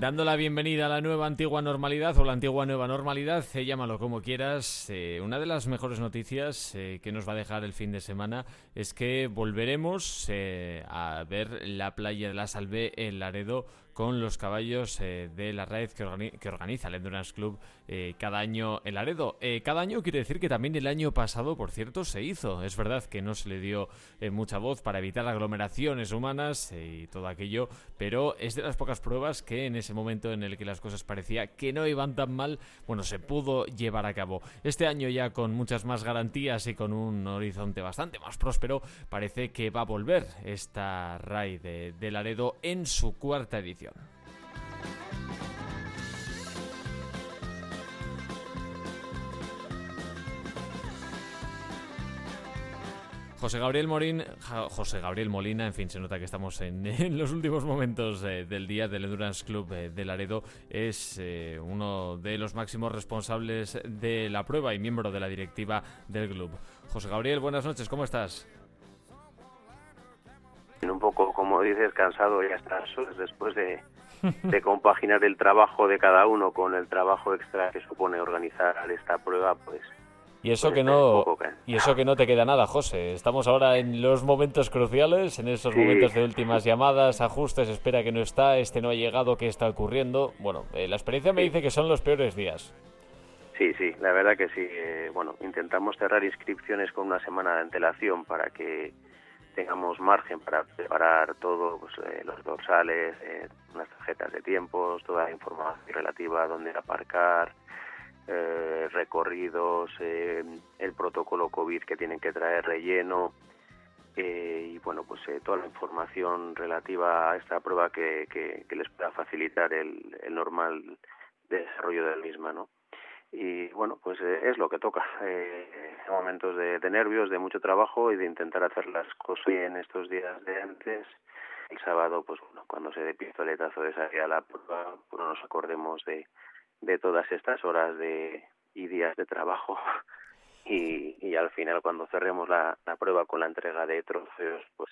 Dando la bienvenida a la nueva antigua normalidad o la antigua nueva normalidad, eh, llámalo como quieras. Eh, una de las mejores noticias eh, que nos va a dejar el fin de semana es que volveremos a ver la playa de la Salvé en Laredo con los caballos eh, de la red que, organiza el Endurance Club eh, cada año en Laredo. Eh, cada año quiere decir que también el año pasado, por cierto, se hizo. Es verdad que no se le dio mucha voz para evitar aglomeraciones humanas y todo aquello, pero es de las pocas pruebas que en ese momento en el que las cosas parecía que no iban tan mal, bueno, se pudo llevar a cabo. Este año ya con muchas más garantías y con un horizonte bastante más próspero, parece que va a volver esta RAI de Laredo en su cuarta edición. José Gabriel Morín, José Gabriel Molina, en fin, se nota que estamos en, los últimos momentos eh, del día del Endurance Club eh, de Laredo. Es eh, uno de los máximos responsables de la prueba y miembro de la directiva del club. José Gabriel, buenas noches, ¿cómo estás? Un poco, como dices, cansado ya estas después de, de compaginar el trabajo de cada uno con el trabajo extra que supone organizar esta prueba, pues y eso que no y eso que no te queda nada, José. Estamos ahora en los momentos cruciales, en esos momentos de últimas llamadas, ajustes, espera que no está, este no ha llegado, ¿qué está ocurriendo? Bueno, eh, la experiencia me dice que son los peores días. Sí, sí, la verdad que sí. Eh, bueno, intentamos cerrar inscripciones con una semana de antelación para que tengamos margen para preparar todo, pues, eh, los dorsales, eh, unas tarjetas de tiempos, toda la información relativa a dónde aparcar, eh, recorridos, el protocolo COVID que tienen que traer relleno y bueno, pues toda la información relativa a esta prueba que, que, les pueda facilitar el, el normal desarrollo de la misma, ¿no? Y bueno, pues eh, es lo que toca. Eh, momentos de, nervios, de mucho trabajo y de intentar hacer las cosas bien estos días de antes. El sábado, pues bueno, cuando se dé pistoletazo de salir a la prueba, pues nos acordemos de, de todas estas horas de, y días de trabajo y, y al final cuando cerremos la, la prueba con la entrega de trofeos, pues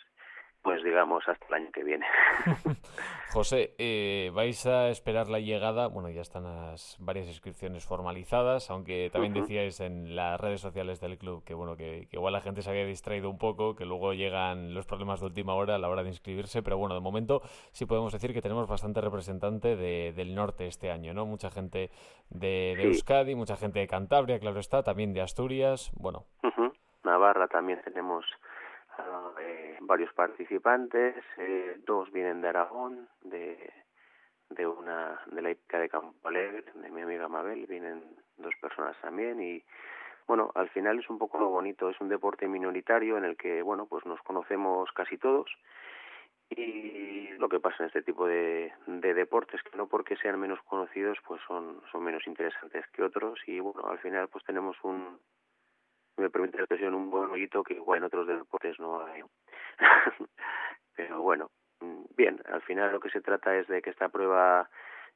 pues digamos hasta el año que viene. José, eh, vais a esperar la llegada, bueno, ya están las varias inscripciones formalizadas, aunque también decíais en las redes sociales del club que bueno, que, igual la gente se había distraído un poco, que luego llegan los problemas de última hora a la hora de inscribirse, pero bueno, de momento sí podemos decir que tenemos bastante representante de, del norte este año, ¿no? Mucha gente de, Euskadi, mucha gente de Cantabria, claro está, también de Asturias, bueno. Navarra también tenemos eh, varios participantes, eh, dos vienen de Aragón, de, de una de la hija de Campo Alegre, de mi amiga Mabel, vienen dos personas también y bueno, al final es un poco lo bonito, es un deporte minoritario en el que bueno, pues nos conocemos casi todos y lo que pasa en este tipo de, de deportes que no porque sean menos conocidos pues son son menos interesantes que otros y bueno, al final pues tenemos un me permite la expresión, un buen hoyito que igual en otros deportes no hay. Pero bueno, mm, bien, al final lo que se trata es de que esta prueba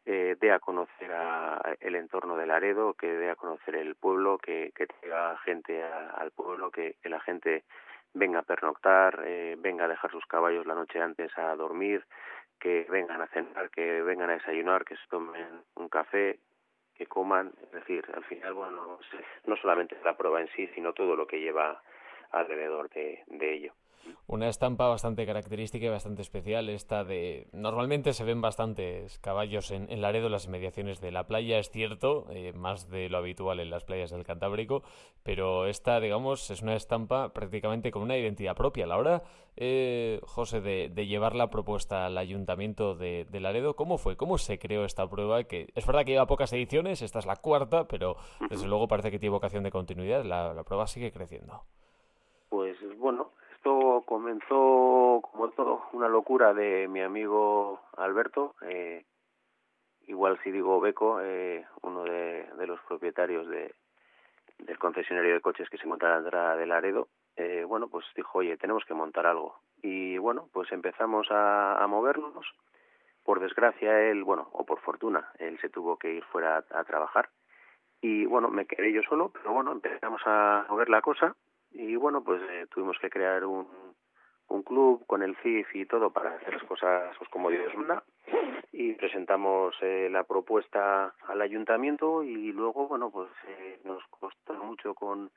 eh, dé a conocer a, el entorno del Laredo, que dé a conocer el pueblo, que, que traiga gente al pueblo, que, que, la gente venga a pernoctar, eh, venga a dejar sus caballos la noche antes a dormir, que vengan a cenar, que vengan a desayunar, que se tomen un café, que coman, es decir, al final, bueno, no solamente la prueba en sí, sino todo lo que lleva alrededor de, de ello. Una estampa bastante característica y bastante especial, esta de... Normalmente se ven bastantes caballos en, en Laredo, las inmediaciones de la playa, es cierto, eh, más de lo habitual en las playas del Cantábrico, pero esta, digamos, es una estampa prácticamente con una identidad propia. A la hora, eh, José, de, de, llevar la propuesta al ayuntamiento de, de, Laredo, ¿cómo fue? ¿Cómo se creó esta prueba? Que es verdad que lleva pocas ediciones, esta es la cuarta, pero desde luego parece que tiene vocación de continuidad, la, la prueba sigue creciendo. Pues bueno, esto comenzó como todo, una locura de mi amigo Alberto, eh, igual si digo Beco, eh, uno de, los propietarios de, del concesionario de coches que se encuentra en la de Laredo, eh, bueno, pues dijo, oye, tenemos que montar algo. Y bueno, pues empezamos a, movernos. Por desgracia, él, bueno, o por fortuna, él se tuvo que ir fuera a trabajar. Y bueno, me quedé yo solo, pero bueno, empezamos a mover la cosa y bueno, pues eh, tuvimos que crear un, club con el CIF y todo para hacer las cosas pues, como Dios manda. Y presentamos eh, la propuesta al ayuntamiento y luego bueno pues eh, nos costó mucho con,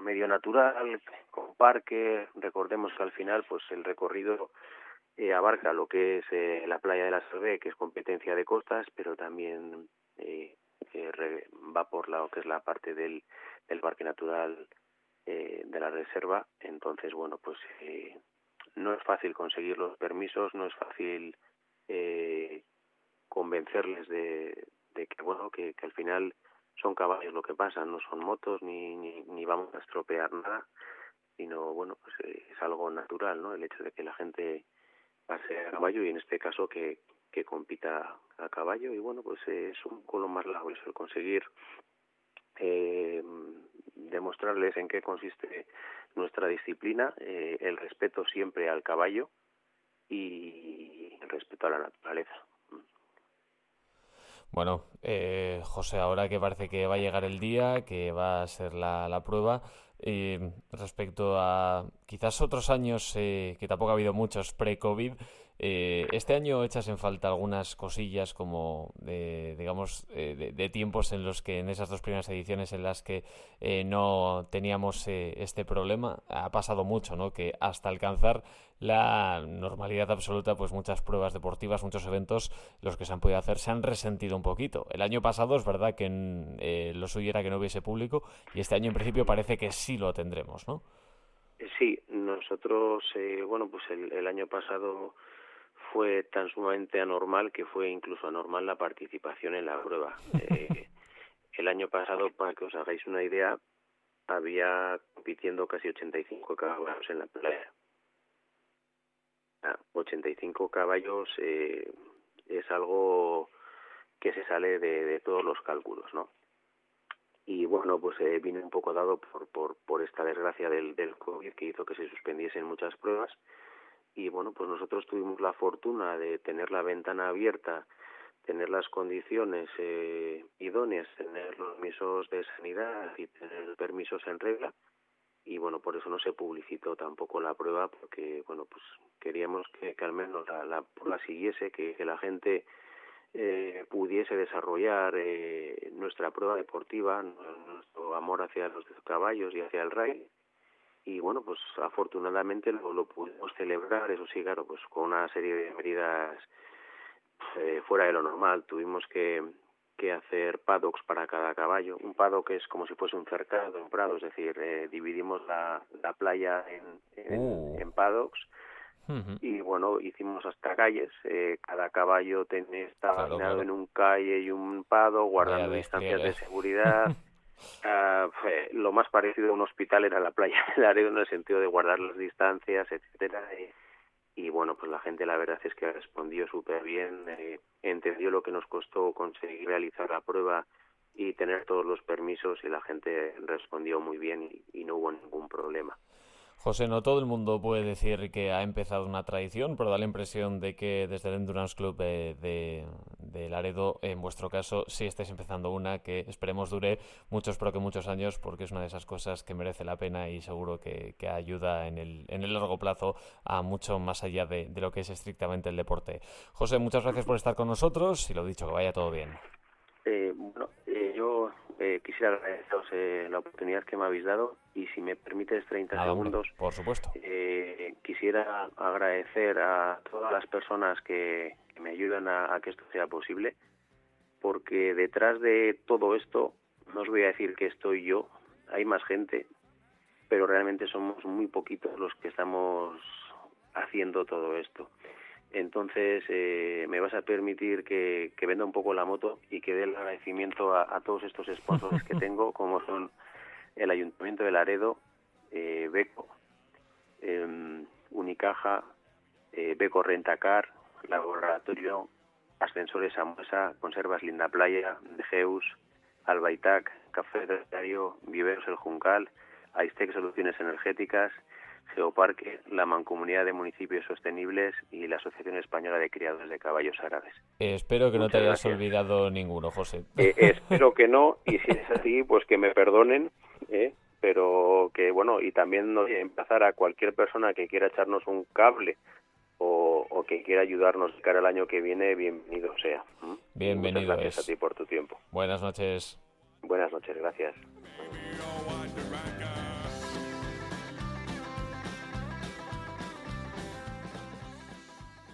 medio natural con parque recordemos que al final pues el recorrido eh, abarca lo que es la playa de la Salve que es competencia de costas pero también va por lo que es la parte del, del parque natural de la reserva entonces bueno pues no es fácil conseguir los permisos no es fácil eh, convencerles de, que bueno que, al final son caballos lo que pasa, no son motos ni, ni, vamos a estropear nada, sino bueno pues eh, es algo natural, ¿no? El hecho de que la gente pase a caballo y en este caso que, que compita a caballo y bueno pues es un poco más largo eso, el conseguir eh, demostrarles en qué consiste nuestra disciplina, eh, el respeto siempre al caballo y el respeto a la naturaleza. Bueno, eh, José, ahora que parece que va a llegar el día, que va a ser la, la prueba, eh, respecto a quizás otros años eh, que tampoco ha habido muchos pre-COVID, eh, este año echas en falta algunas cosillas como de, digamos, eh, de, tiempos en los que en esas dos primeras ediciones en las que eh, no teníamos este problema. Ha pasado mucho, ¿no? Que hasta alcanzar la normalidad absoluta, pues muchas pruebas deportivas, muchos eventos, los que se han podido hacer, se han resentido un poquito. El año pasado es verdad que lo suyo era que no hubiese público y este año en principio parece que sí lo tendremos, ¿no? Sí, nosotros, bueno, pues el año pasado fue tan sumamente anormal que fue incluso anormal la participación en la prueba. Eh, el año pasado, para que os hagáis una idea, había compitiendo casi 85 caballos en la playa. 85 ah, caballos eh, es algo que se sale de, todos los cálculos, ¿no? Y bueno, pues eh, vine un poco dado por, por, por esta desgracia del, del COVID que hizo que se suspendiesen muchas pruebas y bueno, pues nosotros tuvimos la fortuna de tener la ventana abierta, tener las condiciones eh, idóneas, tener los permisos de sanidad y tener permisos en regla. Y bueno, por eso no se publicitó tampoco la prueba porque bueno, pues queríamos que, al menos la, la prueba siguiese, que, que la gente eh, pudiese desarrollar eh, nuestra prueba deportiva, nuestro amor hacia los caballos y hacia el rey y bueno, pues afortunadamente lo, lo pudimos celebrar, eso sí, claro, pues con una serie de medidas eh, fuera de lo normal. Tuvimos que, que hacer paddocks para cada caballo. Un paddock es como si fuese un cercado, un prado, es decir, eh, dividimos la, la playa en, en, oh. paddocks. Y bueno, hicimos hasta calles. Eh, cada caballo estaba claro, en un calle y un pado, guardando distancias de seguridad. Uh, lo más parecido a un hospital era la playa del Laredo en el sentido de guardar las distancias, etcétera. Y, bueno, pues la gente la verdad es que respondió súper bien, eh, entendió lo que nos costó conseguir realizar la prueba y tener todos los permisos y la gente respondió muy bien y no hubo ningún problema. José, no todo el mundo puede decir que ha empezado una tradición, pero da la impresión de que desde el Endurance Club de, Laredo, en vuestro caso, sí estáis empezando una que esperemos dure muchos, pero que muchos años, porque es una de esas cosas que merece la pena y seguro que, ayuda en el, en el largo plazo a mucho más allá de, lo que es estrictamente el deporte. José, muchas gracias por estar con nosotros y lo dicho, que vaya todo bien. Eh, bueno, eh, yo eh, quisiera agradeceros eh, la oportunidad que me habéis dado y si me permites 30 segundos, por supuesto. Eh, quisiera agradecer a todas las personas que, me ayudan a, que esto sea posible, porque detrás de todo esto, no os voy a decir que estoy yo, hay más gente, pero realmente somos muy poquitos los que estamos haciendo todo esto. Entonces, eh, me vas a permitir que, venda un poco la moto y que dé el agradecimiento a, todos estos sponsors que tengo, como son el Ayuntamiento de Laredo, eh, Beco, em, Unicaja, eh, Beco Rentacar, Laboratorio, Ascensores Amuesa, Conservas Linda Playa, Geus, Albaitac, Café Diario, Viveros El Juncal, Aistec Soluciones Energéticas, Geoparque, la Mancomunidad de Municipios Sostenibles y la Asociación Española de Criadores de Caballos Árabes. Eh, espero que no te hayas olvidado ninguno, José. Eh, espero que no, y si es así, pues que me perdonen, ¿eh? pero que bueno, y también no, emplazar a cualquier persona que quiera echarnos un cable o, o que quiera ayudarnos de cara al año que viene, bienvenido sea. Bienvenido. Muchas gracias a ti por tu tiempo. Buenas noches. Buenas noches, gracias.